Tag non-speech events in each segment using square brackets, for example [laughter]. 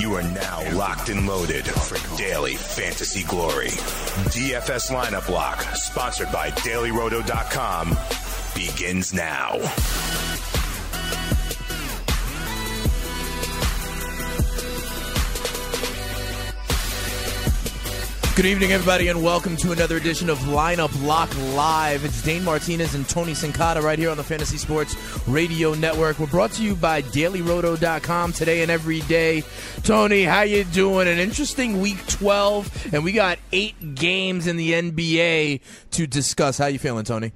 You are now locked and loaded for daily fantasy glory. DFS lineup lock, sponsored by dailyroto.com, begins now. Good evening, everybody, and welcome to another edition of Lineup Lock Live. It's Dane Martinez and Tony Sincata right here on the Fantasy Sports Radio Network. We're brought to you by DailyRoto.com today and every day. Tony, how you doing? An interesting Week 12, and we got eight games in the NBA to discuss. How you feeling, Tony?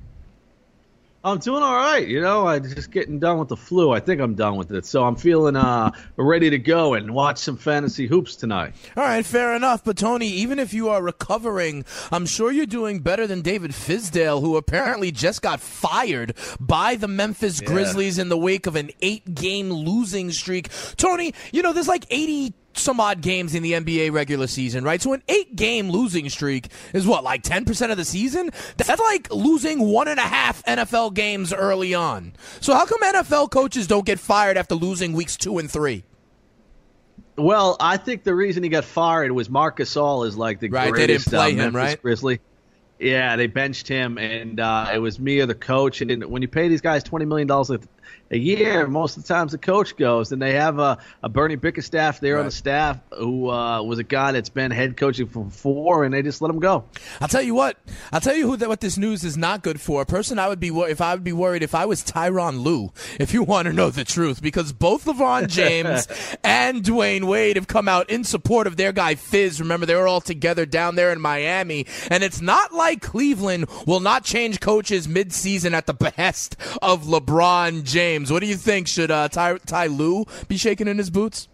I'm doing all right. You know, I'm just getting done with the flu. I think I'm done with it. So I'm feeling uh, ready to go and watch some fantasy hoops tonight. All right, fair enough. But Tony, even if you are recovering, I'm sure you're doing better than David Fizdale, who apparently just got fired by the Memphis Yeah. Grizzlies in the wake of an eight game losing streak. Tony, you know, there's like 80 some odd games in the NBA regular season, right? So an eight game losing streak is what, like 10% of the season? That's like losing one and a half NFL games early on. So how come NFL coaches don't get fired after losing weeks two and three? Well, I think the reason he got fired was Marcus Gasol is like the Right, they didn't greatest play uh, him, right? Grizzly. Yeah, they benched him, and uh, it was me or the coach. And when you pay these guys twenty million dollars a year, most of the times the coach goes, and they have a, a Bernie Bickerstaff there on the staff who uh, was a guy that's been head coaching for four, and they just let him go. I'll tell you what. I'll tell you who that what this news is not good for. A person I would be wor- if I would be worried if I was Tyronn Lue. If you want to know the truth, because both LeBron James [laughs] and Dwyane Wade have come out in support of their guy Fizz. Remember they were all together down there in Miami, and it's not like Cleveland will not change coaches mid-season at the behest of LeBron James. What do you think? Should uh, Ty, Ty Lue be shaking in his boots?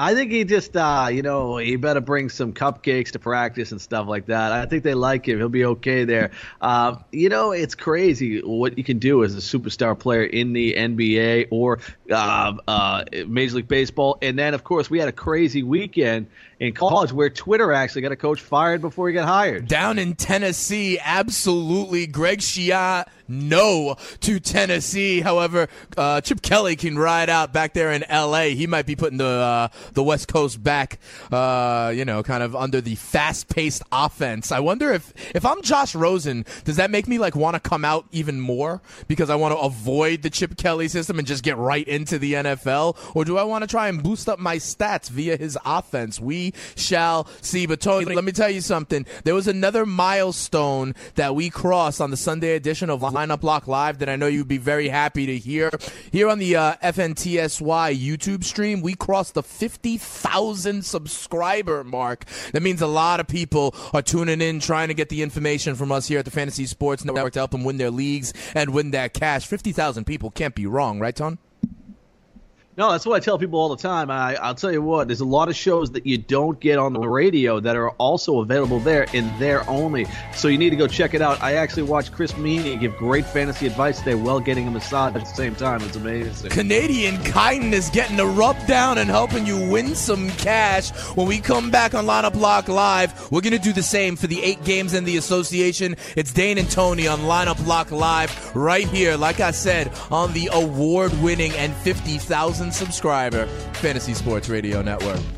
I think he just, uh, you know, he better bring some cupcakes to practice and stuff like that. I think they like him. He'll be okay there. Uh, you know, it's crazy what you can do as a superstar player in the NBA or uh, uh, Major League Baseball. And then, of course, we had a crazy weekend in college where Twitter actually got a coach fired before he got hired. down in Tennessee. Absolutely, Greg Shia, no to Tennessee. However, uh, Chip Kelly can ride out back there in L.A. He might be putting the uh, the West Coast back, uh, you know, kind of under the fast paced offense. I wonder if if I'm Josh Rosen, does that make me like want to come out even more because I want to avoid the Chip Kelly system and just get right into the NFL, or do I want to try and boost up my stats via his offense? We shall see. But Tony, let me tell you something. There was another milestone that we crossed on the Sunday edition of Lineup Lock Live that I know you'd be very happy to hear. Here on the uh, FNTSY YouTube stream, we crossed the 50,000 subscriber mark. That means a lot of people are tuning in, trying to get the information from us here at the Fantasy Sports Network to help them win their leagues and win that cash. 50,000 people can't be wrong, right, Ton? No, that's what I tell people all the time. I, I'll tell you what, there's a lot of shows that you don't get on the radio that are also available there and there only. So you need to go check it out. I actually watched Chris Meaney give great fantasy advice today while getting a massage at the same time. It's amazing. Canadian kindness getting the rub down and helping you win some cash. When we come back on Lineup Lock Live, we're going to do the same for the eight games in the association. It's Dane and Tony on Lineup Lock Live right here, like I said, on the award winning and 50,000 subscriber Fantasy Sports Radio Network.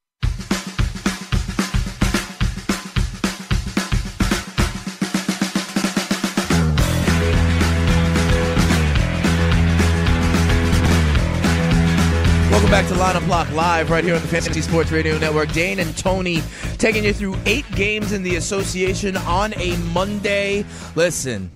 Welcome back to Lineup Lock Live right here on the Fantasy Sports Radio Network. Dane and Tony taking you through eight games in the association on a Monday. Listen,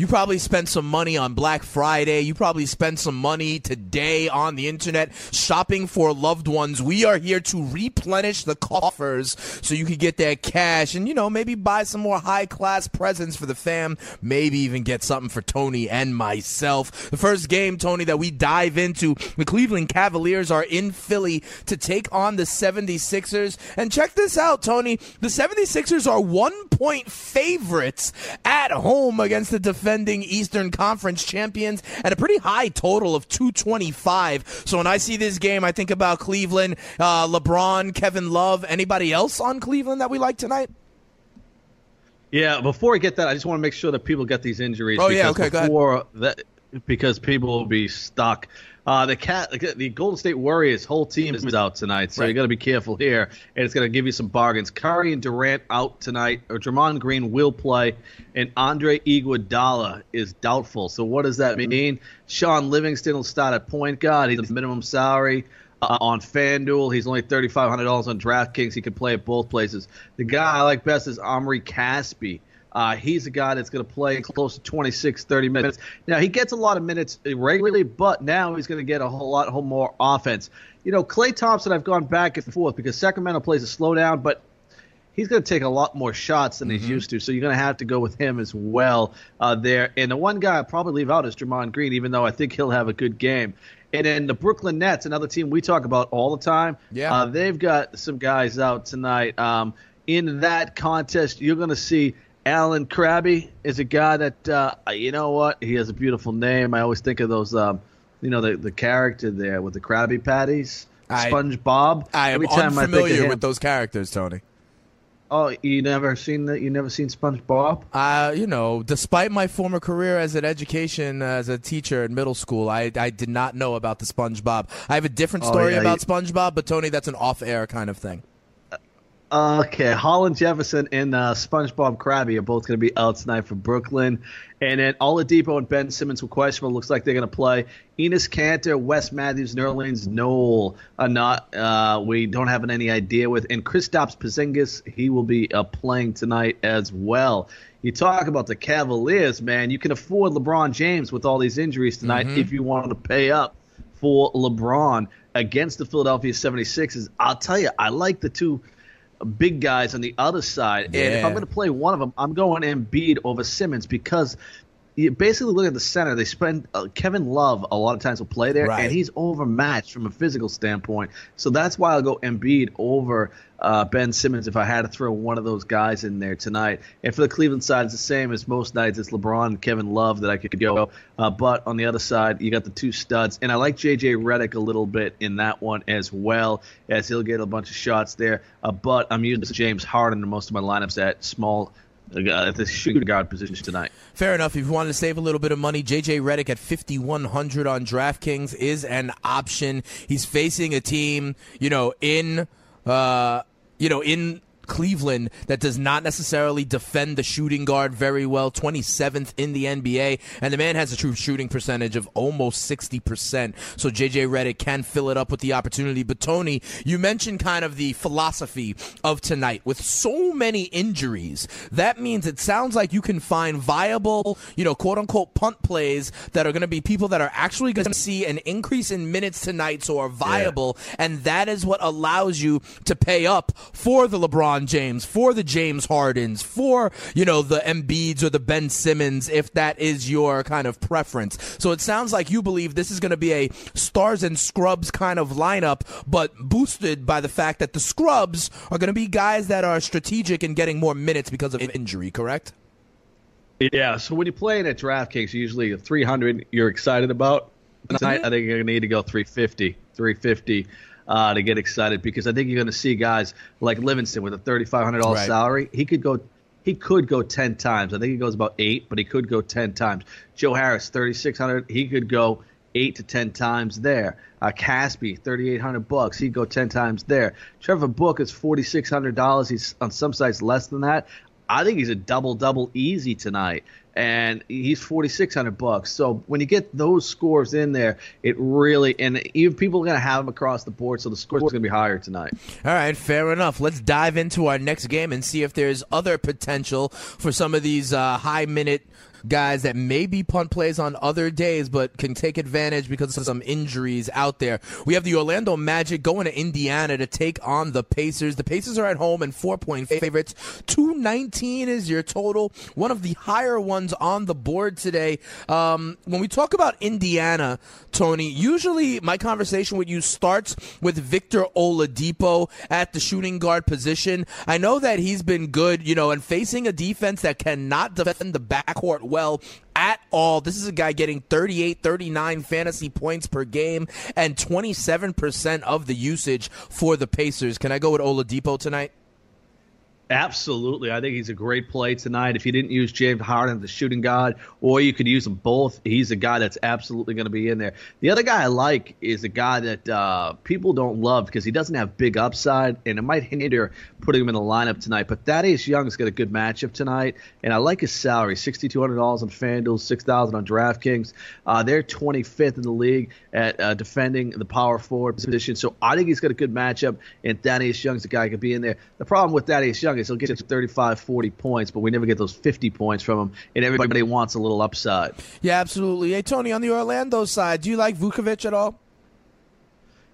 You probably spent some money on Black Friday. You probably spent some money today on the internet shopping for loved ones. We are here to replenish the coffers so you can get that cash and, you know, maybe buy some more high class presents for the fam. Maybe even get something for Tony and myself. The first game, Tony, that we dive into, the Cleveland Cavaliers are in Philly to take on the 76ers. And check this out, Tony. The 76ers are one point favorites at home against the defending Eastern Conference champions and a pretty high total of 225. So when I see this game, I think about Cleveland, uh, LeBron, Kevin Love. Anybody else on Cleveland that we like tonight? Yeah, before I get that, I just want to make sure that people get these injuries. Oh, yeah, okay, before that, because people will be stuck. Uh, the cat, the Golden State Warriors whole team is out tonight, so Right. you got to be careful here, and it's going to give you some bargains. Curry and Durant out tonight, or Draymond Green will play, and Andre Iguodala is doubtful. So what does that mean? Shaun Livingston will start at point guard. He's a minimum salary. Uh, on FanDuel, he's only thirty five hundred dollars on DraftKings. He can play at both places. The guy I like best is Omri Caspi. Uh, he's a guy that's going to play close to 26, 30 minutes. Now, he gets a lot of minutes regularly, but now he's going to get a whole lot whole more offense. You know, Klay Thompson, I've gone back and forth because Sacramento plays a slowdown, but he's going to take a lot more shots than he's used to. So you're going to have to go with him as well uh, there. And the one guy I'll probably leave out is Draymond Green, even though I think he'll have a good game. And then the Brooklyn Nets, another team we talk about all the time. Yeah. Uh, they've got some guys out tonight. Um, in that contest, you're going to see Allen Crabbe is a guy that uh, you know what he has a beautiful name. I always think of those, um, you know, the the character there with the Krabby Patties, I- SpongeBob. I am Every time I unfamiliar him- with those characters, Tony. Oh, you never seen that? You never seen SpongeBob? Uh, you know, despite my former career as an education as a teacher in middle school, I, I did not know about the SpongeBob. I have a different Oh, story yeah, about you- SpongeBob, but Tony, that's an off-air kind of thing. Okay, Hollis-Jefferson and uh, SpongeBob Krabby are both going to be out tonight for Brooklyn. And then Oladipo and Ben Simmons were questionable. Looks like they're going to play. Enes Kanter, Wes Matthews, Nerlens Noel are not. Uh, we don't have any idea with. And Kristaps Porzingis, he will be uh, playing tonight as well. You talk about the Cavaliers, man. You can afford LeBron James with all these injuries tonight if you wanted to pay up for LeBron against the Philadelphia 76ers. I'll tell you, I like the two big guys on the other side. And if I'm going to play one of them, I'm going Embiid over Simmons because you basically look at the center. They spend uh, Kevin Love a lot of times will play there, Right. and he's overmatched from a physical standpoint. So that's why I'll go Embiid over uh, Ben Simmons if I had to throw one of those guys in there tonight. And for the Cleveland side, it's the same as most nights. It's LeBron and Kevin Love that I could go. Uh, but on the other side, you got the two studs, and I like JJ Redick a little bit in that one as well, as he'll get a bunch of shots there. Uh, but I'm using James Harden in most of my lineups at small. At the shooting guard position tonight. [laughs] Fair enough. If you wanted to save a little bit of money, JJ Redick at 5100 on DraftKings is an option. He's facing a team, you know, in uh, you know, in Cleveland that does not necessarily defend the shooting guard very well, 27th in the NBA, and the man has a true shooting percentage of almost 60%. So JJ Redick can fill it up with the opportunity. But Tony, you mentioned kind of the philosophy of tonight with so many injuries. That means it sounds like you can find viable, you know, quote unquote punt plays that are going to be people that are actually going to see an increase in minutes tonight, so are viable, and that is what allows you to pay up for the LeBron James, for the James Hardens, for you know the Embiids or the Ben Simmons, if that is your kind of preference. So it sounds like you believe this is going to be a stars and scrubs kind of lineup, but boosted by the fact that the scrubs are going to be guys that are strategic and getting more minutes because of injury. Correct? Yeah, so when you play in at DraftKings, usually a 300 you're excited about. Tonight, mm-hmm. I think you're going to need to go 350, 350 uh, to get excited because I think you're going to see guys like Livingston with a $3,500 Right. salary. He could go. He could go ten times. I think he goes about eight, but he could go ten times. Joe Harris, thirty six hundred. He could go eight to ten times there. Uh, Caspi, thirty eight hundred bucks. He'd go ten times there. Trevor Book is forty six hundred dollars. He's on some sites less than that. I think he's a double double easy tonight, and he's forty six hundred bucks. So when you get those scores in there, it really and even people are going to have them across the board, so the scores are going to be higher tonight. All right, fair enough. Let's dive into our next game and see if there's other potential for some of these uh, high minute guys that may be punt plays on other days, but can take advantage because of some injuries out there. We have the Orlando Magic going to Indiana to take on the Pacers. The Pacers are at home and four point favorites. 219 is your total, one of the higher ones on the board today. Um, when we talk about Indiana, Tony, usually my conversation with you starts with Victor Oladipo at the shooting guard position. I know that he's been good, you know, and facing a defense that cannot defend the backcourt well at all. This is a guy getting 38, 39 fantasy points per game and 27% of the usage for the Pacers. Can I go with Oladipo tonight? Absolutely. I think he's a great play tonight. If you didn't use James Harden, the shooting guard, or you could use them both, he's a guy that's absolutely going to be in there. The other guy I like is a guy that uh, people don't love because he doesn't have big upside, and it might hinder putting him in the lineup tonight. But Thaddeus Young's got a good matchup tonight, and I like his salary $6,200 on FanDuel, $6,000 on DraftKings. Uh, they're 25th in the league at uh, defending the power forward position. So I think he's got a good matchup, and Thaddeus Young's a guy who could be in there. The problem with Thaddeus Young He'll get 35, 40 points, but we never get those 50 points from him, and everybody wants a little upside. Yeah, absolutely. Hey, Tony, on the Orlando side, do you like Vucevic at all?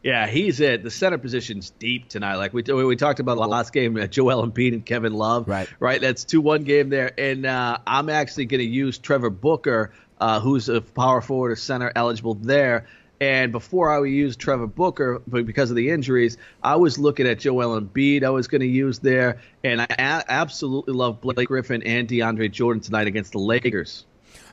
Yeah, he's it. The center position's deep tonight. Like we we talked about the last game, uh, Joel Embiid and Kevin Love. Right, right. That's two one game there, and uh, I'm actually going to use Trevor Booker, uh, who's a power forward or center eligible there. And before I would use Trevor Booker, but because of the injuries, I was looking at Joel Embiid. I was going to use there, and I a- absolutely love Blake Griffin and DeAndre Jordan tonight against the Lakers.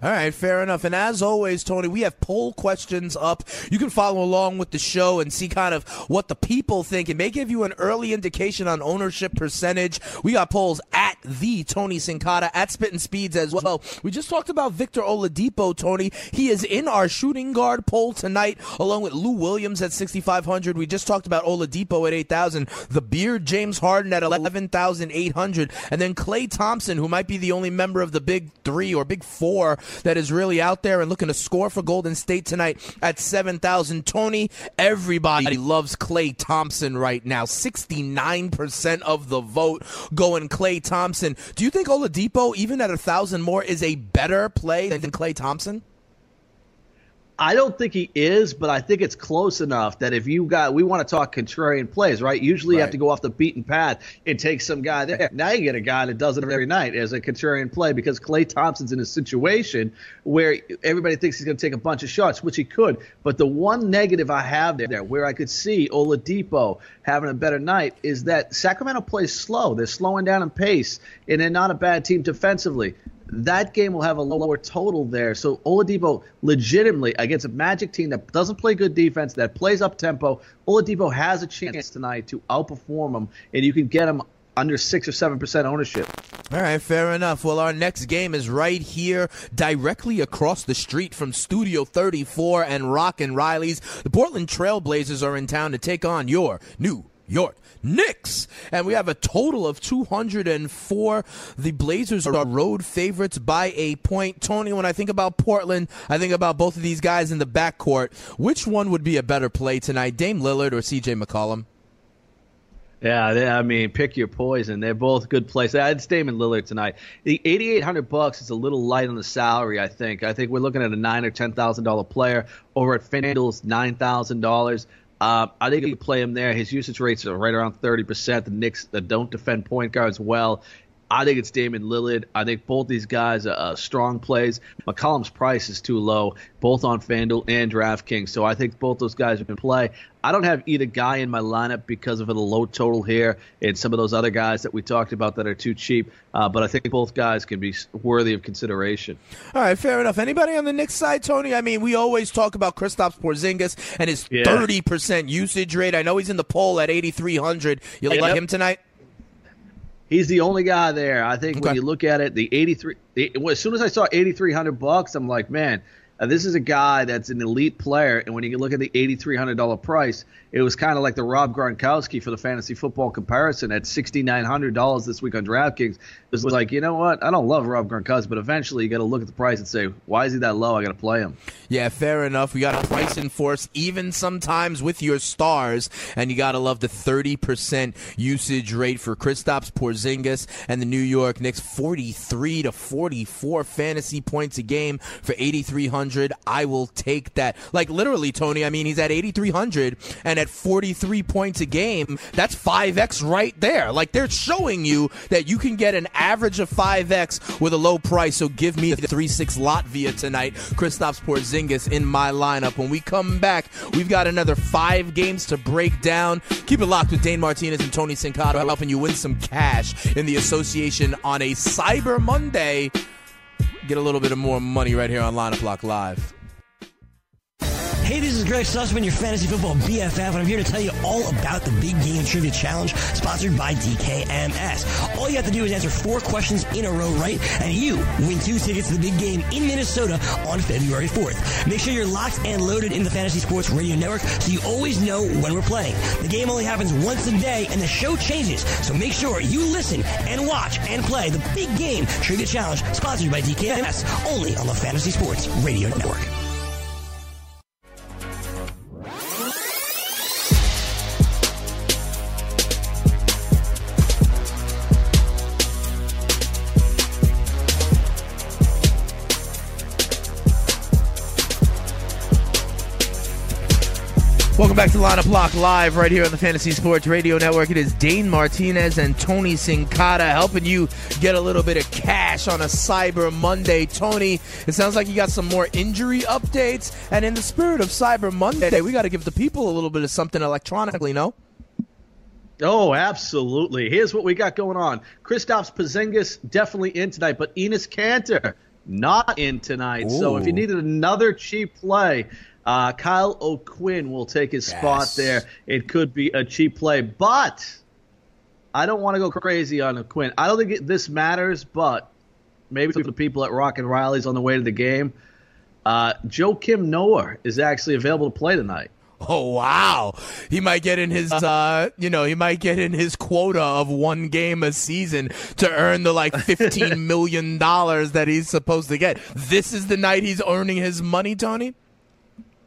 All right, fair enough. And as always, Tony, we have poll questions up. You can follow along with the show and see kind of what the people think. It may give you an early indication on ownership percentage. We got polls at the Tony Sincata at Spitting Speeds as well. We just talked about Victor Oladipo, Tony. He is in our shooting guard poll tonight, along with Lou Williams at 6,500. We just talked about Oladipo at 8,000. The Beard James Harden at 11,800. And then Klay Thompson, who might be the only member of the big three or big four that is really out there and looking to score for Golden State tonight at 7,000. Tony, everybody loves Klay Thompson right now. 69% of the vote going Klay Thompson. Do you think Oladipo, even at a 1,000 more, is a better play than Klay Thompson? I don't think he is, but I think it's close enough that if you got, we want to talk contrarian plays, right? Usually right. you have to go off the beaten path and take some guy there. Now you get a guy that does it every night as a contrarian play because Klay Thompson's in a situation where everybody thinks he's going to take a bunch of shots, which he could. But the one negative I have there, where I could see Oladipo having a better night, is that Sacramento plays slow. They're slowing down in pace, and they're not a bad team defensively that game will have a lower total there. So Oladipo, legitimately against a Magic team that doesn't play good defense, that plays up tempo, Oladipo has a chance tonight to outperform them, and you can get him under six or seven percent ownership. All right, fair enough. Well, our next game is right here, directly across the street from Studio 34 and Rock and Reilly's. The Portland Trailblazers are in town to take on your New York Knicks. And we have a total of 204. The Blazers are road favorites by a point. Tony, when I think about Portland, I think about both of these guys in the backcourt. Which one would be a better play tonight, Dame Lillard or CJ McCollum? Yeah, they, I mean, pick your poison. They're both good plays. I'd Dame and Lillard tonight. The eighty-eight hundred bucks is a little light on the salary. I think. I think we're looking at a nine or ten thousand dollar player over at FanDuel's nine thousand dollars. Uh, I think you play him there. His usage rates are right around 30%. The Knicks that don't defend point guards well. I think it's Damon Lillard. I think both these guys are uh, strong plays. McCollum's price is too low, both on FanDuel and DraftKings. So I think both those guys are going to play. I don't have either guy in my lineup because of the low total here and some of those other guys that we talked about that are too cheap. Uh, but I think both guys can be worthy of consideration. All right, fair enough. Anybody on the Knicks side, Tony? I mean, we always talk about Kristaps Porzingis and his yeah. 30% usage rate. I know he's in the poll at 8,300. You like yep. him tonight? He's the only guy there. I think okay. when you look at it, the 83. The, as soon as I saw 8,300 bucks, I'm like, man, uh, this is a guy that's an elite player. And when you look at the $8,300 price, it was kind of like the Rob Gronkowski for the fantasy football comparison at $6,900 this week on DraftKings. It was like, you know what? I don't love Rob Gronkowski, but eventually you got to look at the price and say, why is he that low? I got to play him. Yeah, fair enough. We got to price enforce even sometimes with your stars, and you got to love the 30% usage rate for Kristaps Porzingis and the New York Knicks, 43 to 44 fantasy points a game for 8,300. I will take that. Like literally, Tony. I mean, he's at 8,300 and at 43 points a game. That's 5x right there. Like they're showing you that you can get an average of 5x with a low price. So give me the 3-6 Latvia tonight. Kristaps Porzingis in my lineup. When we come back, we've got another five games to break down. Keep it locked with Dane Martinez and Tony Sincotta helping you win some cash in the association on a Cyber Monday. Get a little bit of more money right here on Lineup Lock Live. Hey, this is Greg Sussman, your fantasy football BFF, and I'm here to tell you all about the Big Game Trivia Challenge sponsored by DKMS. All you have to do is answer four questions in a row right, and you win two tickets to the big game in Minnesota on February 4th. Make sure you're locked and loaded in the Fantasy Sports Radio Network so you always know when we're playing. The game only happens once a day, and the show changes, so make sure you listen and watch and play the Big Game Trivia Challenge sponsored by DKMS only on the Fantasy Sports Radio Network. Lineup Lock Live right here on the Fantasy Sports Radio Network. It is Dane Martinez and Tony Sincotta helping you get a little bit of cash on a Cyber Monday. Tony, it sounds like you got some more injury updates. And in the spirit of Cyber Monday, we got to give the people a little bit of something electronically, no? Oh, absolutely. Here's what we got going on. Kristaps Porzingis definitely in tonight, but Enes Kanter not in tonight. Ooh. So if you needed another cheap play, uh, Kyle O'Quinn will take his yes. spot there. It could be a cheap play, but I don't want to go crazy on O'Quinn. I don't think it, this matters, but maybe for the people at Rock and Reilly's on the way to the game, uh, Joakim Noah is actually available to play tonight. Oh wow, he might get in his, [laughs] uh, you know, he might get in his quota of one game a season to earn the like [laughs] fifteen million dollars that he's supposed to get. This is the night he's earning his money, Tony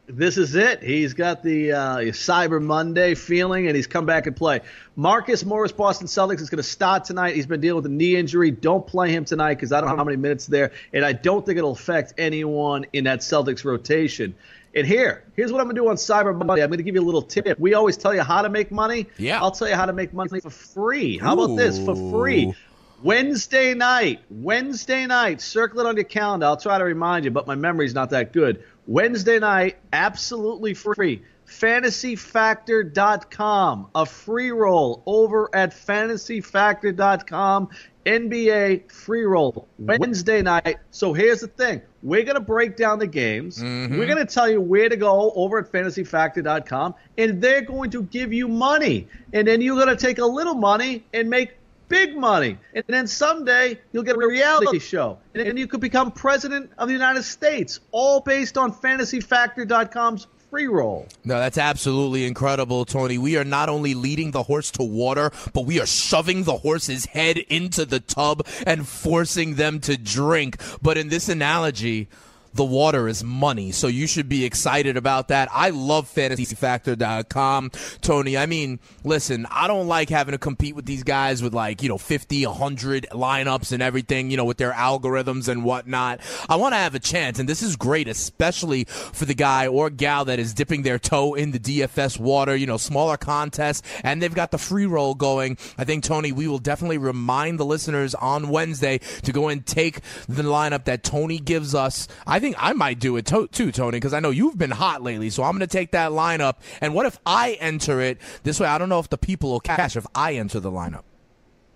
this is it. He's got the uh, Cyber Monday feeling, and he's come back and play. Marcus Morris, Boston Celtics, is going to start tonight. He's been dealing with a knee injury. Don't play him tonight because I don't know how many minutes there, and I don't think it'll affect anyone in that Celtics rotation. And here, here's what I'm going to do on Cyber Monday. I'm going to give you a little tip. We always tell you how to make money. Yeah. I'll tell you how to make money for free. How Ooh. about this? For free. Wednesday night, Wednesday night, circle it on your calendar. I'll try to remind you, but my memory's not that good. Wednesday night, absolutely free. FantasyFactor.com, a free roll over at FantasyFactor.com. NBA free roll Wednesday night. So here's the thing we're going to break down the games. Mm-hmm. We're going to tell you where to go over at fantasyfactor.com, and they're going to give you money. And then you're going to take a little money and make big money. And then someday you'll get a reality show. And then you could become president of the United States, all based on fantasyfactor.com's free roll. No, that's absolutely incredible, Tony. We are not only leading the horse to water, but we are shoving the horse's head into the tub and forcing them to drink. But in this analogy, the water is money. So you should be excited about that. I love fantasyfactor.com, Tony. I mean, listen, I don't like having to compete with these guys with like, you know, 50, 100 lineups and everything, you know, with their algorithms and whatnot. I want to have a chance. And this is great, especially for the guy or gal that is dipping their toe in the DFS water, you know, smaller contests. And they've got the free roll going. I think, Tony, we will definitely remind the listeners on Wednesday to go and take the lineup that Tony gives us. I think think I might do it to- too, Tony, because I know you've been hot lately. So I'm going to take that lineup. And what if I enter it this way? I don't know if the people will cash if I enter the lineup.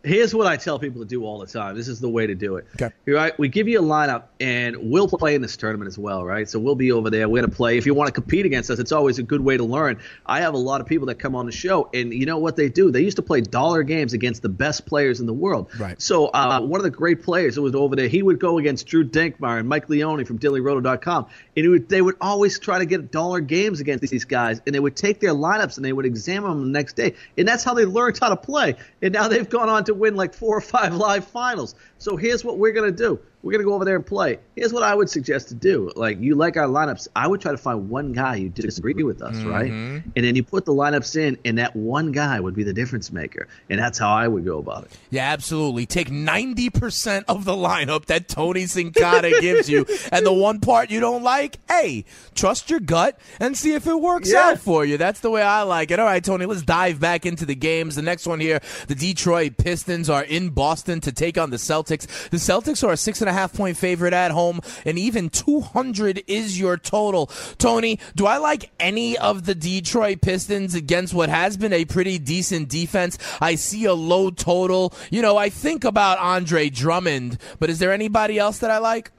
Here's what I tell people to do all the time. This is the way to do it. Okay. Right? We give you a lineup, and we'll play in this tournament as well, right? So we'll be over there. We're going to play. If you want to compete against us, it's always a good way to learn. I have a lot of people that come on the show, and you know what they do? They used to play dollar games against the best players in the world. Right. So uh, one of the great players that was over there, he would go against Drew Dinkmeier and Mike Leone from DailyRoto.com, and would, they would always try to get dollar games against these guys, and they would take their lineups and they would examine them the next day, and that's how they learned how to play. And now they've gone on to win like four or five live finals. So here's what we're gonna do. We're gonna go over there and play. Here's what I would suggest to do. Like you like our lineups, I would try to find one guy who disagree mm-hmm. with us, right? And then you put the lineups in, and that one guy would be the difference maker. And that's how I would go about it. Yeah, absolutely. Take 90% of the lineup that Tony Sincata [laughs] gives you, and the one part you don't like, hey, trust your gut and see if it works Yeah. out for you. That's the way I like it. All right, Tony, let's dive back into the games. The next one here, the Detroit Pistons are in Boston to take on the Celtics. The Celtics are a six and a half point favorite at home, and even 200 is your total. Tony, do I like any of the Detroit Pistons against what has been a pretty decent defense? I see a low total. You know, I think about Andre Drummond, but is there anybody else that I like?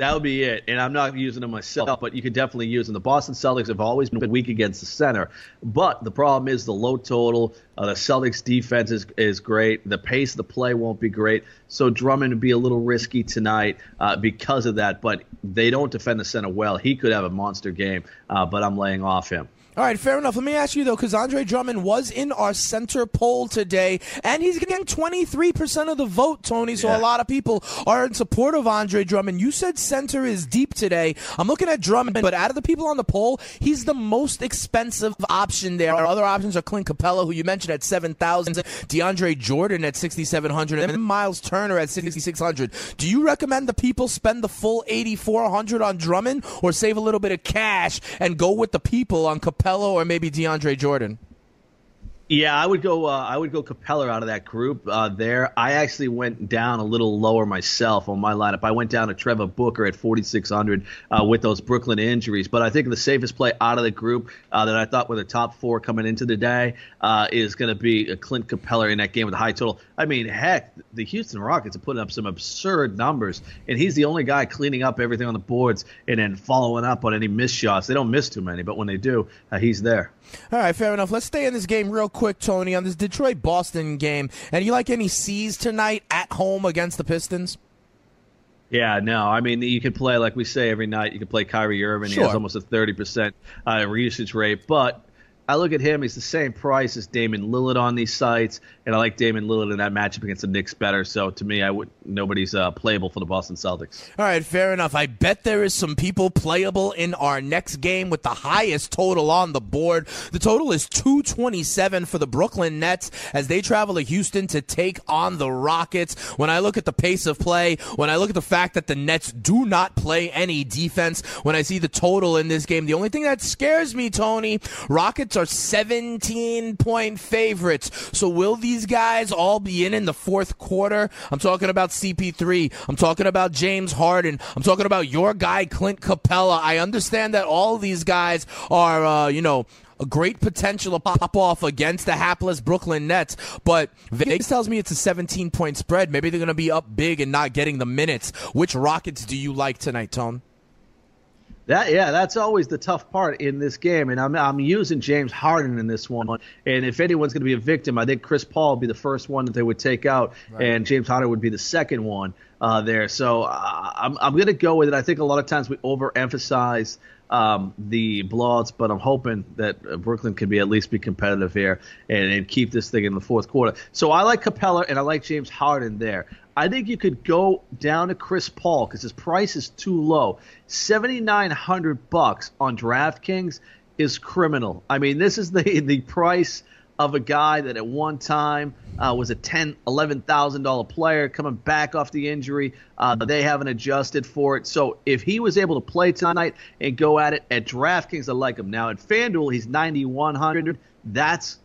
That would be it. And I'm not using them myself, but you could definitely use them. The Boston Celtics have always been weak against the center. But the problem is the low total. Uh, the Celtics defense is, is great. The pace of the play won't be great. So Drummond would be a little risky tonight uh, because of that. But they don't defend the center well. He could have a monster game, uh, but I'm laying off him. All right, fair enough. Let me ask you though, because Andre Drummond was in our center poll today, and he's getting 23% of the vote, Tony. So Yeah. a lot of people are in support of Andre Drummond. You said center is deep today. I'm looking at Drummond, but out of the people on the poll, he's the most expensive option there. Our other options are Clint Capela, who you mentioned at 7,000, DeAndre Jordan at 6,700, and then Miles Turner at 6,600. Do you recommend the people spend the full 8,400 on Drummond, or save a little bit of cash and go with the people on Capela or maybe DeAndre Jordan? Yeah, I would go. Uh, I would go Capela out of that group uh, there. I actually went down a little lower myself on my lineup. I went down to Trevor Booker at 4,600 uh, with those Brooklyn injuries. But I think the safest play out of the group uh, that I thought were the top four coming into the day uh, is going to be uh, Clint Capela in that game with a high total. I mean, heck, the Houston Rockets are putting up some absurd numbers, and he's the only guy cleaning up everything on the boards and then following up on any missed shots. They don't miss too many, but when they do, he's there. All right, fair enough. Let's stay in this game real quick, Tony, on this Detroit Boston game. And you like any C's tonight at home against the Pistons? Yeah, no. I mean, you could play like we say every night. You could play Kyrie Irving. He has almost a thirty percent uh, usage rate, but I look at him. He's the same price as Damon Lillard on these sites, and I like Damon Lillard in that matchup against the Knicks better. So to me, I would nobody's uh, playable for the Boston Celtics. All right, fair enough. I bet there is some people playable in our next game with the highest total on the board. The total is 227 for the Brooklyn Nets as they travel to Houston to take on the Rockets. When I look at the pace of play, when I look at the fact that the Nets do not play any defense, when I see the total in this game, the only thing that scares me, Tony, Rockets are 17 point favorites. So will these guys all be in in the fourth quarter? I'm talking about CP3. I'm talking about James Harden. I'm talking about your guy Clint Capela. I understand that all these guys are, uh, you know, a great potential to pop off against the hapless Brooklyn Nets, but Vegas tells me it's a 17 point spread. Maybe they're going to be up big and not getting the minutes. Which Rockets do you like tonight, Tone? That yeah, that's always the tough part in this game, and I'm I'm using James Harden in this one. And if anyone's going to be a victim, I think Chris Paul would be the first one that they would take out, and James Harden would be the second one uh, there. So uh, I'm I'm going to go with it. I think a lot of times we overemphasize um, the blowouts, but I'm hoping that uh, Brooklyn can be at least be competitive here and, and keep this thing in the fourth quarter. So I like Capela and I like James Harden there. I think you could go down to Chris Paul because his price is too low. Seventy nine hundred bucks on DraftKings is criminal. I mean, this is the [laughs] the price of a guy that at one time uh, was a ten, eleven thousand dollar player coming back off the injury. Uh, they haven't adjusted for it. So if he was able to play tonight and go at it at DraftKings, I like him. Now at FanDuel, he's ninety one hundred. That's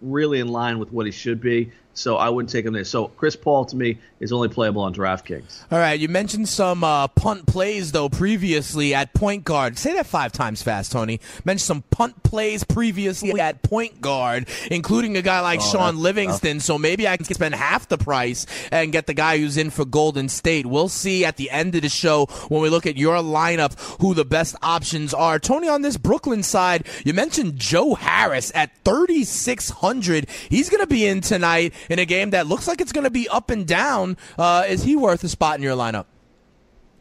really in line with what he should be. So I wouldn't take him there. So Chris Paul to me is only playable on DraftKings. All right, you mentioned some uh, punt plays though previously at point guard. Say that five times fast, Tony. Mentioned some punt plays previously at point guard, including a guy like oh, Shaun Livingston. So maybe I can spend half the price and get the guy who's in for Golden State. We'll see at the end of the show when we look at your lineup who the best options are. Tony, on this Brooklyn side, you mentioned Joe Harris at 3,600. He's going to be in tonight in a game that looks like it's going to be up and down. Uh, is he worth a spot in your lineup?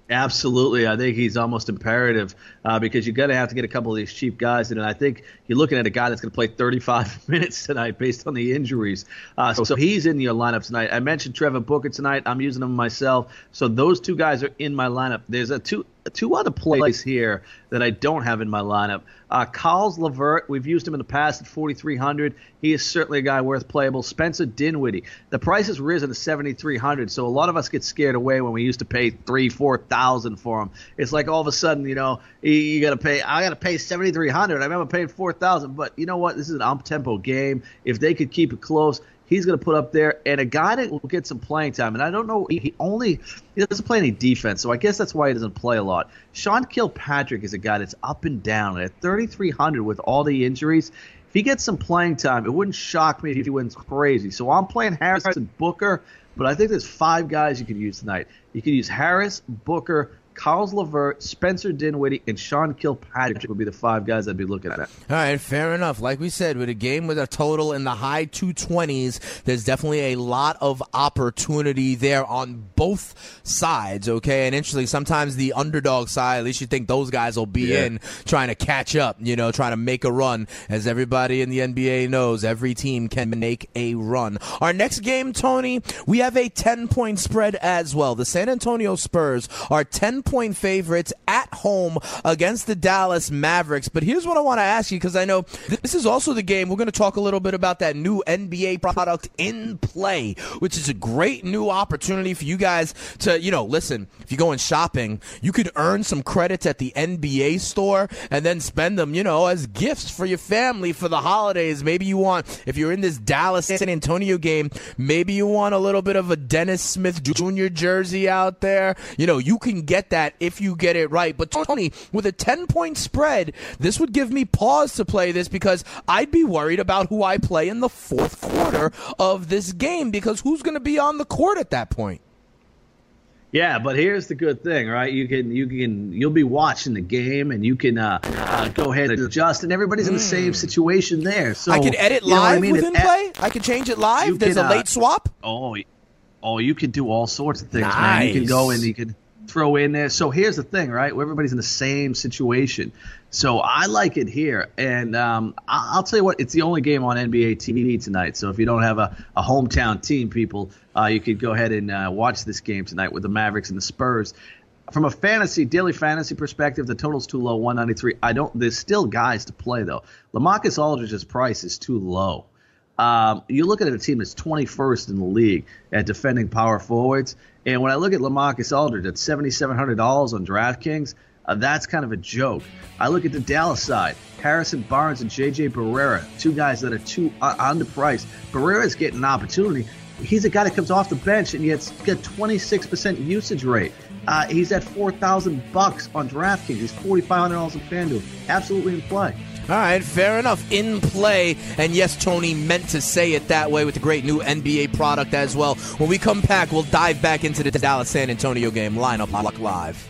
Absolutely, I think he's almost imperative uh, because you're going to have to get a couple of these cheap guys in, and I think you're looking at a guy that's going to play 35 [laughs] minutes tonight based on the injuries. Uh, so, so, he's in your lineup tonight. I mentioned Trevor Booker tonight. I'm using him myself, so those two guys are in my lineup. There's a two two other plays here that I don't have in my lineup. Uh, Caris LeVert, we've used him in the past at 4,300. He is certainly a guy worth playable. Spencer Dinwiddie, the price has risen to 7,300, so a lot of us get scared away when we used to pay three, four thousand for him. It's like all of a sudden, you know, you, you got to pay. I got to pay 7,300. I remember paying 4,000, but you know what? This is an up tempo game. If they could keep it close, he's going to put up there, and a guy that will get some playing time. And I don't know, he only he doesn't play any defense, so I guess that's why he doesn't play a lot. Sean Kilpatrick is a guy that's up and down and at 3,300 with all the injuries. If he gets some playing time, it wouldn't shock me if he wins crazy. So I'm playing Harris and Booker, but I think there's five guys you could use tonight. You could use Harris, Booker, Caris LeVert, Spencer Dinwiddie, and Sean Kilpatrick would be the five guys I'd be looking at. All right, fair enough. Like we said, with a game with a total in the high 220s, there's definitely a lot of opportunity there on both sides, okay? And interestingly, sometimes the underdog side, at least you think those guys will be yeah. in trying to catch up, you know, trying to make a run. As everybody in the NBA knows, every team can make a run. Our next game, Tony, we have a 10 point spread as well. The San Antonio Spurs are 10 point favorites at home against the Dallas Mavericks. But here's what I want to ask you because I know this is also the game. We're going to talk a little bit about that new NBA product in play, which is a great new opportunity for you guys to, you know, listen, if you're going shopping, you could earn some credits at the NBA store and then spend them, you know, as gifts for your family for the holidays. Maybe you want, if you're in this Dallas San Antonio game, maybe you want a little bit of a Dennis Smith Jr. jersey out there. You know, you can get that if you get it right. But Tony, with a 10 point spread, this would give me pause to play this because I'd be worried about who I play in the fourth quarter of this game because who's going to be on the court at that point? Yeah, but here's the good thing, right? You can you can you'll be watching the game and you can uh, uh, go ahead and adjust, and everybody's in the same hmm. situation there. So I can edit live I mean? within play. I can change it live. There's can, a late uh, swap. Oh, oh, you can do all sorts of things, nice. man. You can go and you can throw in there. So here's the thing, right? Everybody's in the same situation. So I like it here, and um, I'll tell you what, it's the only game on NBA TV tonight. So if you don't have a, a hometown team, people, uh, you could go ahead and uh, watch this game tonight with the Mavericks and the Spurs. From a fantasy daily fantasy perspective, the total's too low, 193. I don't. There's still guys to play though. Lamarcus Aldridge's price is too low. Um, you look at a team that's 21st in the league at defending power forwards, and when I look at Lamarcus Aldridge at $7,700 on DraftKings, uh, that's kind of a joke. I look at the Dallas side, Harrison Barnes and JJ Barea, two guys that are too uh, underpriced. Barea is getting an opportunity. He's a guy that comes off the bench and yet got 26% usage rate. Uh, he's at 4,000 bucks on DraftKings. He's $4,500 on FanDuel. Absolutely in play. All right, fair enough. In play. And yes, Tony meant to say it that way with the great new NBA product as well. When we come back, we'll dive back into the Dallas San Antonio game lineup live.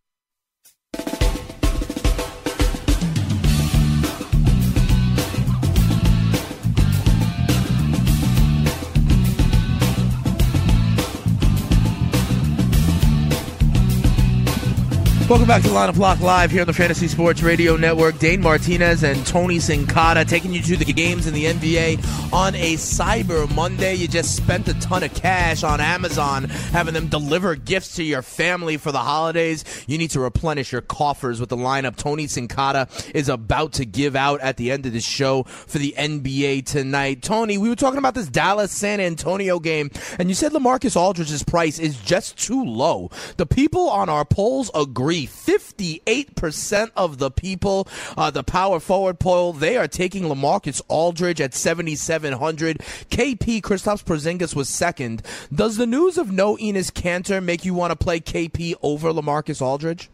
Welcome back to Lineup Lock Live here on the Fantasy Sports Radio Network. Dane Martinez and Tony Sincata taking you to the games in the NBA on a Cyber Monday. You just spent a ton of cash on Amazon having them deliver gifts to your family for the holidays. You need to replenish your coffers with the lineup Tony Sincata is about to give out at the end of the show for the NBA tonight. Tony, we were talking about this Dallas San Antonio game, and you said Lamarcus Aldridge's price is just too low. The people on our polls agree. 58% of the people, uh, the power forward poll, they are taking Lamarcus Aldridge at 7,700. KP Kristaps Porzingis was second. Does the news of no Enes Kanter make you want to play KP over Lamarcus Aldridge?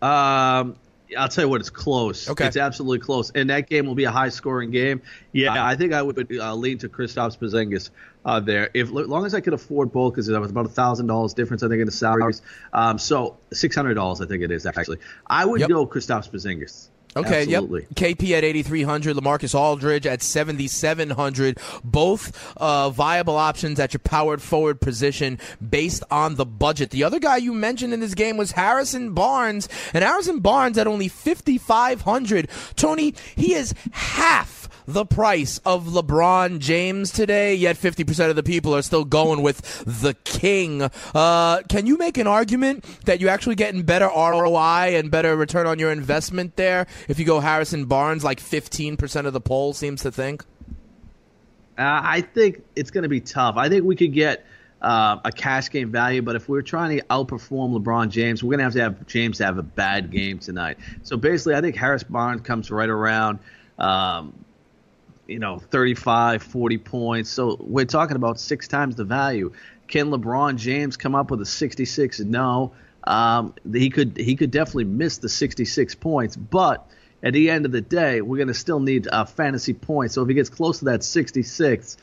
Um, I'll tell you what, it's close. Okay. It's absolutely close. And that game will be a high scoring game. Yeah, I think I would uh, lean to Kristaps Porzingis uh, there. If as long as I could afford both, because it was about a thousand dollars difference, I think in the salaries. Um, so six hundred dollars, I think it is actually. I would Yep. go Kristaps Porzingis. Okay, Absolutely. yep. KP at 8,300, Lamarcus Aldridge at 7,700. Both uh, viable options at your powered forward position based on the budget. The other guy you mentioned in this game was Harrison Barnes, and Harrison Barnes at only 5,500. Tony, he is half the price of LeBron James today, yet 50% of the people are still going with the king. Uh, can you make an argument that you're actually getting better ROI and better return on your investment there if you go Harrison Barnes, like 15% of the poll seems to think? Uh, I think it's going to be tough. I think we could get uh, a cash game value, but if we're trying to outperform LeBron James, we're going to have to have James have a bad game tonight. So basically, I think Harris Barnes comes right around, um, you know, 35, 40 points. So we're talking about six times the value. Can LeBron James come up with a 66? No. Um, he could he could definitely miss the 66 points, but at the end of the day, we're going to still need uh, fantasy points. So if he gets close to that 66,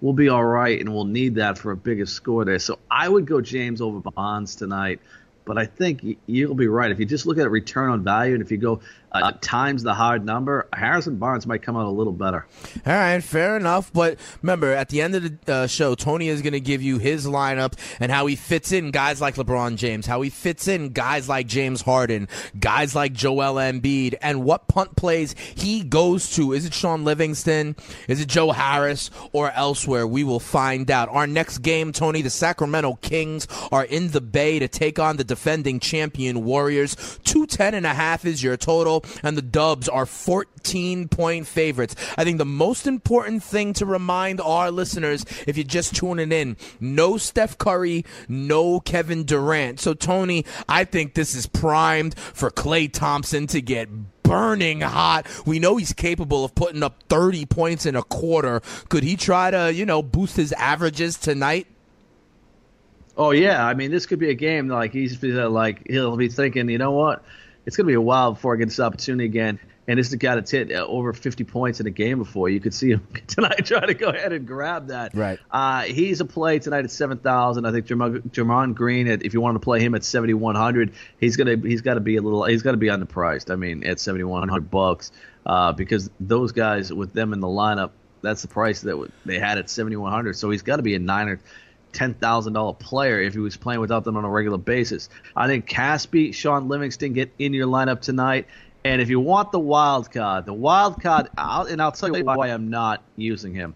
we'll be all right, and we'll need that for a bigger score there. So I would go James over Barnes tonight. But I think you'll be right. If you just look at return on value, and if you go uh, times the hard number, Harrison Barnes might come out a little better. All right, fair enough. But remember, at the end of the uh, show, Tony is going to give you his lineup and how he fits in guys like LeBron James, how he fits in guys like James Harden, guys like Joel Embiid, and what punt plays he goes to. Is it Shaun Livingston? Is it Joe Harris or elsewhere? We will find out. Our next game, Tony, the Sacramento Kings are in the Bay to take on the defending champion Warriors. 210 and a half is your total, and the Dubs are 14 point favorites. I think the most important thing to remind our listeners, if you're just tuning in, no Steph Curry, no Kevin Durant. So, Tony, I think this is primed for Klay Thompson to get burning hot. We know he's capable of putting up 30 points in a quarter. Could he try to, you know, boost his averages tonight? Oh yeah, I mean this could be a game like he's uh, like he'll be thinking, you know what, it's gonna be a while before I get this opportunity again. And this guy that's hit uh, over 50 points in a game before. You could see him [laughs] tonight try to go ahead and grab that. Right. Uh, he's a play tonight at 7,000. I think Draymond, Green, at, if you want to play him at 7,100, he's gonna he's got to be a little he's got to be underpriced. I mean, at 7,100 bucks, uh, because those guys with them in the lineup, that's the price that w- they had at 7,100. So he's got to be a nine or ten thousand dollar player if he was playing without them on a regular basis. I think Caspi, Shaun Livingston get in your lineup tonight. And if you want the wild card, the wild card, I'll, and I'll tell you why I'm not using him.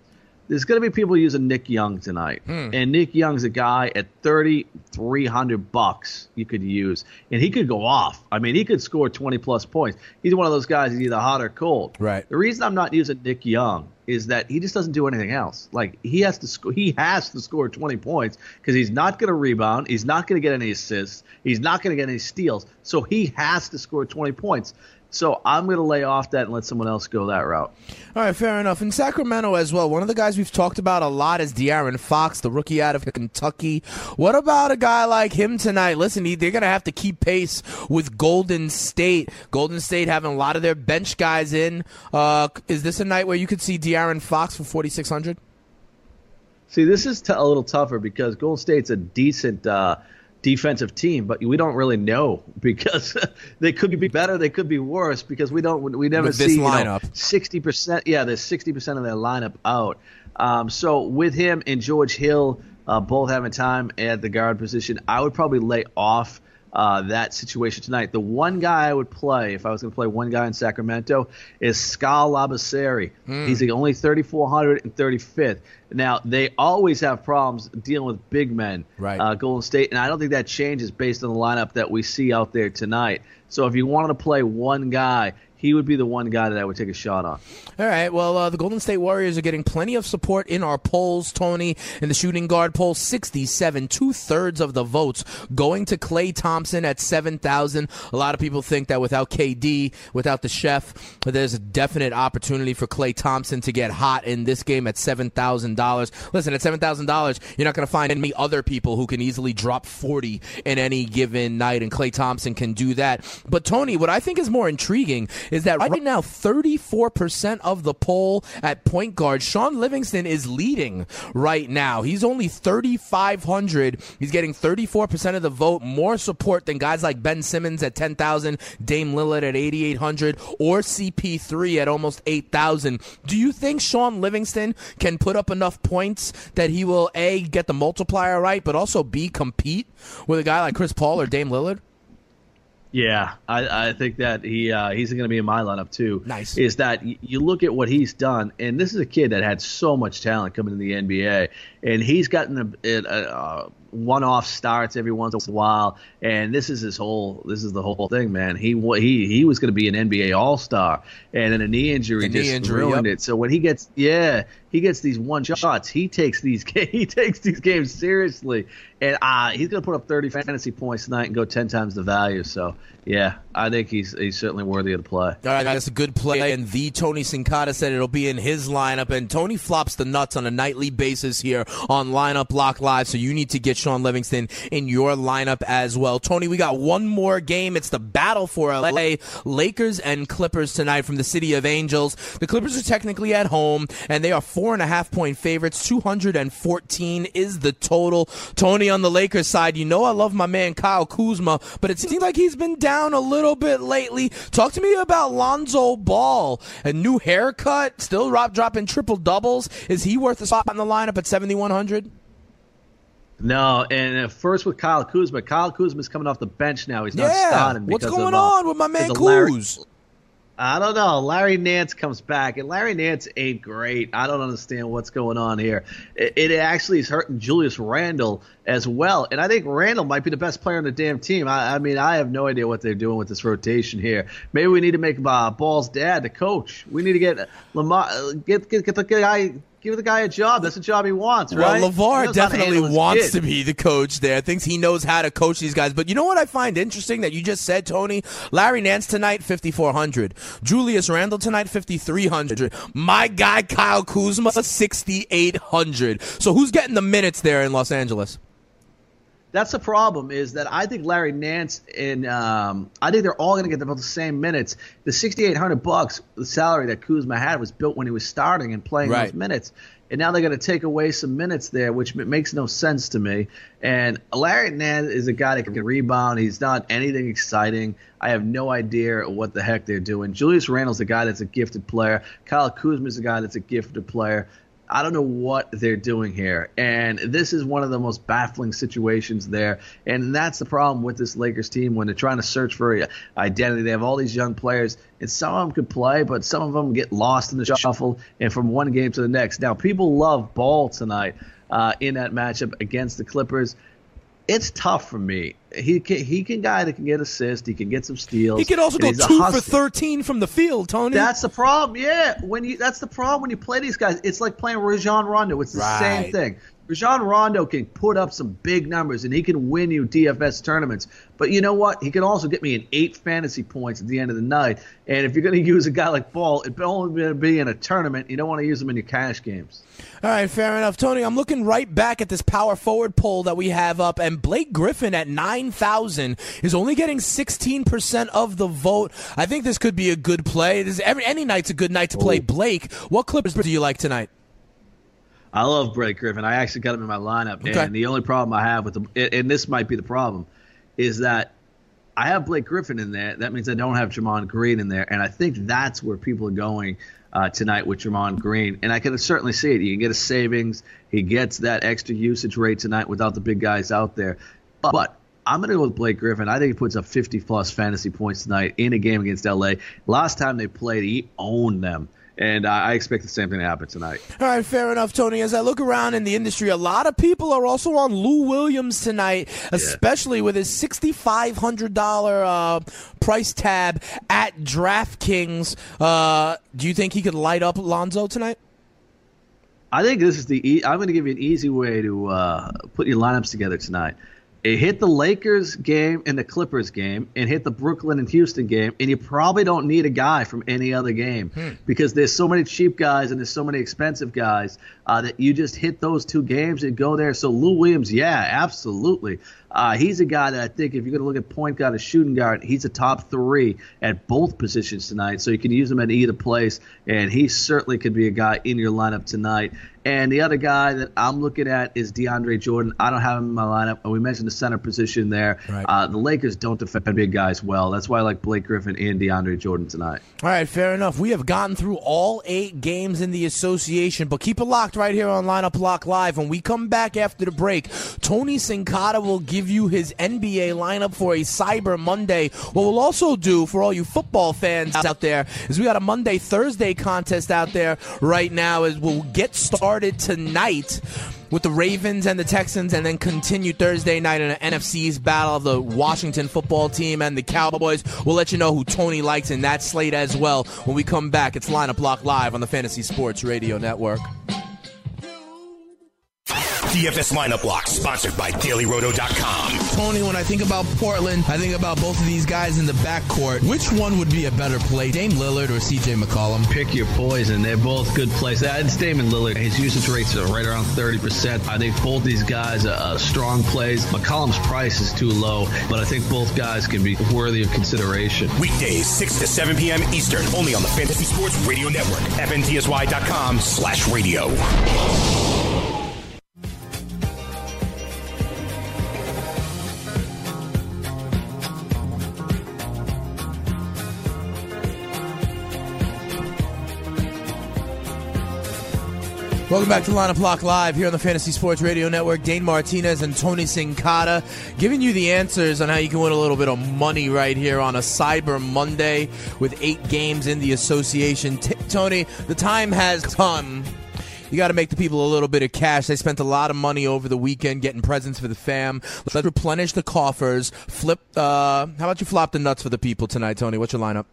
There's going to be people using Nick Young tonight, hmm. and Nick Young's a guy at thirty three hundred bucks you could use, and he could go off. I mean, he could score twenty plus points. He's one of those guys. He's either hot or cold. Right. The reason I'm not using Nick Young is that he just doesn't do anything else. Like he has to score, he has to score 20 points because he's not going to rebound, he's not going to get any assists, he's not going to get any steals. So he has to score 20 points. So I'm going to lay off that and let someone else go that route. All right, fair enough. In Sacramento as well, one of the guys we've talked about a lot is De'Aaron Fox, the rookie out of Kentucky. What about a guy like him tonight? Listen, they're going to have to keep pace with Golden State. Golden State having a lot of their bench guys in. Uh, is this a night where you could see De'Aaron Fox for 4,600? See, this is t- a little tougher because Golden State's a decent uh, defensive team, but we don't really know [laughs] because [laughs] they could be better, they could be worse because we don't we never With see sixty percent. Yeah, there's sixty percent of their lineup out. Um, so with him and George Hill uh, both having time at the guard position, I would probably lay off uh, that situation tonight. The one guy I would play if I was going to play one guy in Sacramento is Skal Labissiere. Mm. He's the only 3,435th. Now they always have problems dealing with big men, right? Uh, Golden State, and I don't think that changes based on the lineup that we see out there tonight. So if you wanted to play one guy, he would be the one guy that I would take a shot on. All right. Well, uh, the Golden State Warriors are getting plenty of support in our polls, Tony. In the shooting guard poll, 67, two thirds of the votes going to Klay Thompson at 7,000. A lot of people think that without KD, without the chef, there's a definite opportunity for Klay Thompson to get hot in this game at $7,000. Listen, at $7,000, you're not going to find any other people who can easily drop 40 in any given night, and Klay Thompson can do that. But, Tony, what I think is more intriguing is that right now 34% of the poll at point guard, Shaun Livingston is leading right now. He's only 3,500. He's getting 34% of the vote, more support than guys like Ben Simmons at 10,000, Dame Lillard at 8,800, or CP3 at almost 8,000. Do you think Shaun Livingston can put up enough points that he will A, get the multiplier right, but also B, compete with a guy like Chris Paul or Dame Lillard? Yeah, I, I think that he uh, he's going to be in my lineup too. Nice is that y- you look at what he's done, and this is a kid that had so much talent coming to the NBA, and he's gotten a, a, a one-off starts every once in a while, and this is his whole. This is the whole thing, man. He he he was going to be an NBA All-Star, and then a knee injury just injury, ruined yep. it. So when he gets yeah, he gets these one shots. He takes these [laughs] he takes these games seriously, and uh, he's going to put up 30 fantasy points tonight and go 10 times the value. So yeah, I think he's he's certainly worthy of the play. All right, that's a good play. And the Tony Sincata said it'll be in his lineup, and Tony flops the nuts on a nightly basis here on Lineup Lock Live. So you need to get Shaun Livingston in your lineup as well. Tony, we got one more game. It's the battle for LA Lakers and Clippers tonight from the City of Angels. The Clippers are technically at home, and they are four and a half point favorites. 214 is the total. Tony on the Lakers side, you know I love my man Kyle Kuzma, but it seems like he's been down a little bit lately. Talk to me about Lonzo Ball. A new haircut, still drop dropping triple doubles. Is he worth a spot in the lineup at 7,100? No, and first with Kyle Kuzma. Kyle Kuzma's coming off the bench now. He's not Yeah. starting. What's going uh, on with my man Kuz? I don't know. Larry Nance comes back, and Larry Nance ain't great. I don't understand what's going on here. It, it actually is hurting Julius Randle as well, and I think Randle might be the best player on the damn team. I, I mean, I have no idea what they're doing with this rotation here. Maybe we need to make uh, Ball's dad the coach. We need to get Lamar, uh, get get get the guy. Give the guy a job. That's a job he wants, right? Well, LaVar knows to definitely wants kid. to be the coach there. Thinks he knows how to coach these guys. But you know what I find interesting that you just said, Tony? Larry Nance tonight, 5,400. Julius Randle tonight, 5,300. My guy, Kyle Kuzma, 6,800. So who's getting the minutes there in Los Angeles? That's the problem is that I think Larry Nance and um, I think they're all going to get about the same minutes. The 6,800 bucks, the salary that Kuzma had was built when he was starting and playing Right. those minutes. And now they're going to take away some minutes there, which makes no sense to me. And Larry Nance is a guy that can rebound. He's not anything exciting. I have no idea what the heck they're doing. Julius Randle's a guy that's a gifted player. Kyle Kuzma's a guy that's a gifted player. I don't know what they're doing here. And this is one of the most baffling situations there. And that's the problem with this Lakers team when they're trying to search for identity. They have all these young players, and some of them could play, but some of them get lost in the shuffle and from one game to the next. Now, people love Ball tonight uh, in that matchup against the Clippers. It's tough for me. He can he can guy that can get assists. He can get some steals. He could also go two for 13 from the field, Tony. That's the problem. Yeah, when you that's the problem when you play these guys. It's like playing Rajon Rondo. It's the Right. same thing. Rajon Rondo can put up some big numbers and he can win you DFS tournaments. But you know what? He can also get me an eight fantasy points at the end of the night. And if you're going [laughs] to use a guy like Ball, it's only going to be in a tournament. You don't want to use him in your cash games. All right, fair enough. Tony, I'm looking right back at this power forward poll that we have up, and Blake Griffin at 9,000 is only getting 16% of the vote. I think this could be a good play. This, every, any night's a good night to play oh. Blake. What Clippers do you like tonight? I love Blake Griffin. I actually got him in my lineup, Okay. and the only problem I have with him, and this might be the problem, is that I have Blake Griffin in there. That means I don't have Draymond Green in there, and I think that's where people are going uh, tonight with Draymond Green. And I can certainly see it. You can get a savings. He gets that extra usage rate tonight without the big guys out there. But I'm going to go with Blake Griffin. I think he puts up 50 plus fantasy points tonight in a game against LA. Last time they played, he owned them. And I expect the same thing to happen tonight. All right, fair enough, Tony. As I look around in the industry, a lot of people are also on Lou Williams tonight, especially with his $6,500 uh, price tab at DraftKings. Uh, do you think he could light up Lonzo tonight? I think this is the. E- I'm going to give you an easy way to uh, put your lineups together tonight. It hit the Lakers game and the Clippers game, and hit the Brooklyn and Houston game, and you probably don't need a guy from any other game hmm. because there's so many cheap guys and there's so many expensive guys uh, that you just hit those two games and go there. So Lou Williams, yeah, absolutely. Uh, he's a guy that I think if you're going to look at point guard and shooting guard, he's a top three at both positions tonight. So you can use him at either place, and he certainly could be a guy in your lineup tonight. And the other guy that I'm looking at is DeAndre Jordan. I don't have him in my lineup. And we mentioned the center position there. Right. Uh, the Lakers don't defend big guys well. That's why I like Blake Griffin and DeAndre Jordan tonight. All right, fair enough. We have gotten through all eight games in the association, but keep it locked right here on Lineup Lock Live. When we come back after the break, Tony Sincata will give you his NBA lineup for a Cyber Monday. What we'll also do for all you football fans out there is we got a Monday Thursday contest out there right now. Is we'll get started tonight with the Ravens and the Texans, and then continue Thursday night in an NFC's battle of the Washington football team and the Cowboys. We'll let you know who Tony likes in that slate as well when we come back. It's Lineup Lock Live on the Fantasy Sports Radio Network. DFS lineup lock, sponsored by DailyRoto.com. Tony, when I think about Portland, I think about both of these guys in the backcourt. Which one would be a better play, Dame Lillard or CJ McCollum? Pick your poison. They're both good plays. Uh, it's Damian Lillard. His usage rates are right around 30%. I think both these guys are strong plays. McCollum's price is too low, but I think both guys can be worthy of consideration. Weekdays, 6 to 7 p.m. Eastern, only on the Fantasy Sports Radio Network. FNTSY.com slash radio. Welcome back to Lineup Lock Live here on the Fantasy Sports Radio Network. Dane Martinez and Tony Sincata giving you the answers on how you can win a little bit of money right here on a Cyber Monday with eight games in the association. T- Tony, the time has come. You got to make the people a little bit of cash. They spent a lot of money over the weekend getting presents for the fam. Let's replenish the coffers. Flip. Uh, how about you flop the nuts for the people tonight, Tony? What's your lineup?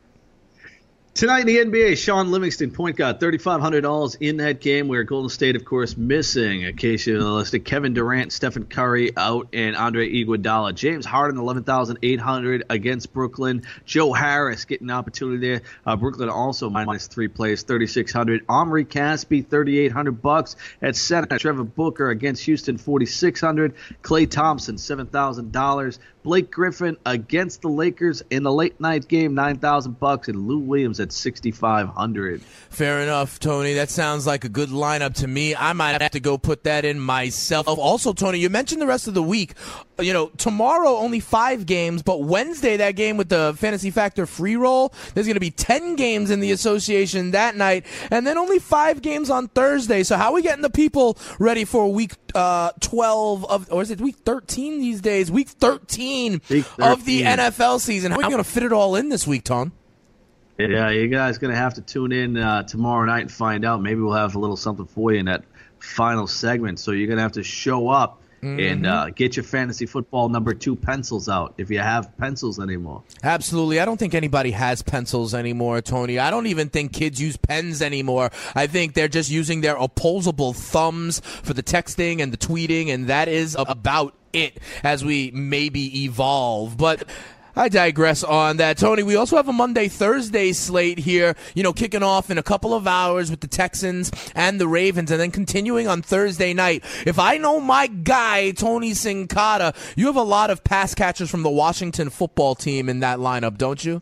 Tonight in the NBA, Shaun Livingston, point guard, $3,500 in that game where Golden State, of course, missing. In case you're listed, Kevin Durant, Stephen Curry out, and Andre Iguodala. James Harden, 11800 against Brooklyn. Joe Harris getting an opportunity there. Uh, Brooklyn also minus three plays, 3600 Omri Caspi, 3800 bucks at center. Trevor Booker against Houston, 4600 Klay Thompson, $7,000. Blake Griffin against the Lakers in the late night game, 9000 bucks, and Lou Williams at 6500 Fair enough, Tony. That sounds like a good lineup to me. I might have to go put that in myself. Also, Tony, you mentioned the rest of the week. You know, tomorrow only five games, but Wednesday, that game with the Fantasy Factor free roll, there's going to be 10 games in the association that night, and then only five games on Thursday. So, how are we getting the people ready for week uh, 12 of, or is it week 13 these days? Week 13, week 13. of the NFL season. How are you going to fit it all in this week, Tom? Yeah, you guys going to have to tune in uh, tomorrow night and find out. Maybe we'll have a little something for you in that final segment. So you're going to have to show up Mm-hmm. and uh, get your fantasy football number two pencils out if you have pencils anymore. Absolutely. I don't think anybody has pencils anymore, Tony. I don't even think kids use pens anymore. I think they're just using their opposable thumbs for the texting and the tweeting, and that is about it as we maybe evolve. But I digress on that. Tony, we also have a Monday Thursday slate here, you know, kicking off in a couple of hours with the Texans and the Ravens, and then continuing on Thursday night. If I know my guy, Tony Sincata, you have a lot of pass catchers from the Washington football team in that lineup, don't you?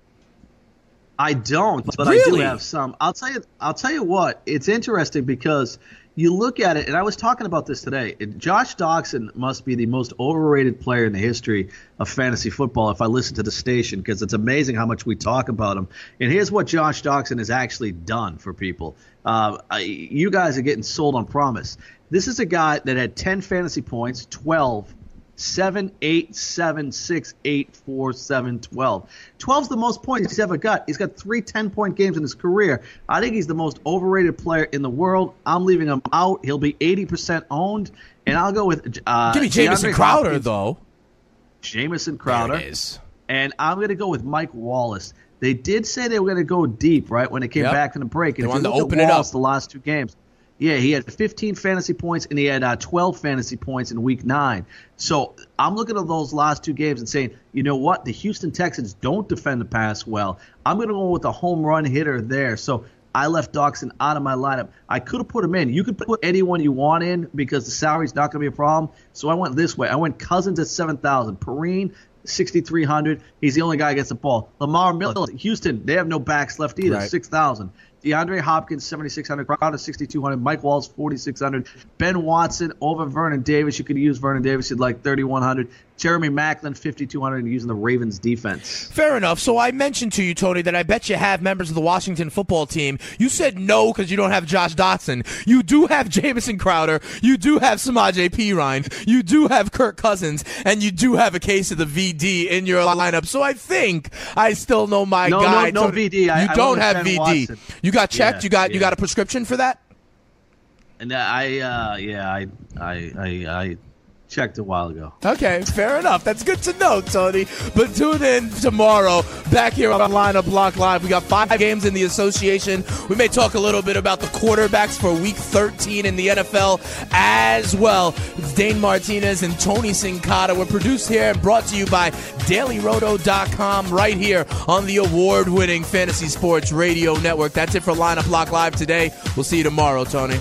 I don't, but really? I do have some. I'll tell you. I'll tell you what. It's interesting because you look at it, and I was talking about this today. Josh Doctson must be the most overrated player in the history of fantasy football if I listen to the station because it's amazing how much we talk about him. And here's what Josh Doctson has actually done for people. Uh, you guys are getting sold on promise. This is a guy that had 10 fantasy points, 12 seven eight seven six eight four seven twelve. 12's the most points he's ever got. He's got three 10 point games in his career. I think he's the most overrated player in the world. I'm leaving him out. He'll be 80% owned. And I'll go with. Uh, Give me Jamison Crowder, Hopkins. though. Jamison Crowder. There it is. And I'm going to go with Mike Wallace. They did say they were going to go deep, right, when it came Yep. back from the break. And if wanted to open at it up. Wallace the last two games, yeah, he had 15 fantasy points and he had uh, 12 fantasy points in week nine. So I'm looking at those last two games and saying, you know what? The Houston Texans don't defend the pass well. I'm going to go with a home run hitter there. So I left Doctson out of my lineup. I could have put him in. You could put anyone you want in because the salary's not going to be a problem. So I went this way. I went Cousins at 7,000. Perine, 6,300. He's the only guy who gets the ball. Lamar Miller, Houston, they have no backs left either. Right. 6,000. DeAndre Hopkins, 7,600. Crowder, 6,200. Mike Wallace, 4,600. Ben Watson over Vernon Davis. You could use Vernon Davis You'd like 3,100. Jeremy Maclin, 5,200, and using the Ravens defense. Fair enough. So I mentioned to you, Tony, that I bet you have members of the Washington football team. You said no because you don't have Josh Doctson. You do have [laughs] Jamison Crowder. You do have Samaje Perine. You do have Kirk Cousins, and you do have a case of the VD in your lineup. So I think I still know my No, no, guy. no Tony. VD. I- you I don't have VD. Watson. You got checked. Yeah, you got you got a prescription for that. And I, uh, yeah, I, I, I, I checked a while ago. Okay, fair enough. That's good to know, Tony. But tune in tomorrow, back here on Lineup Lock Live. We got five games in the association. We may talk a little bit about the quarterbacks for Week 13 in the NFL as well. Dane Martinez and Tony Sincata. We're produced here and brought to you by DailyRoto.com right here on the award-winning Fantasy Sports Radio Network. That's it for Lineup Lock Live today. We'll see you tomorrow, Tony.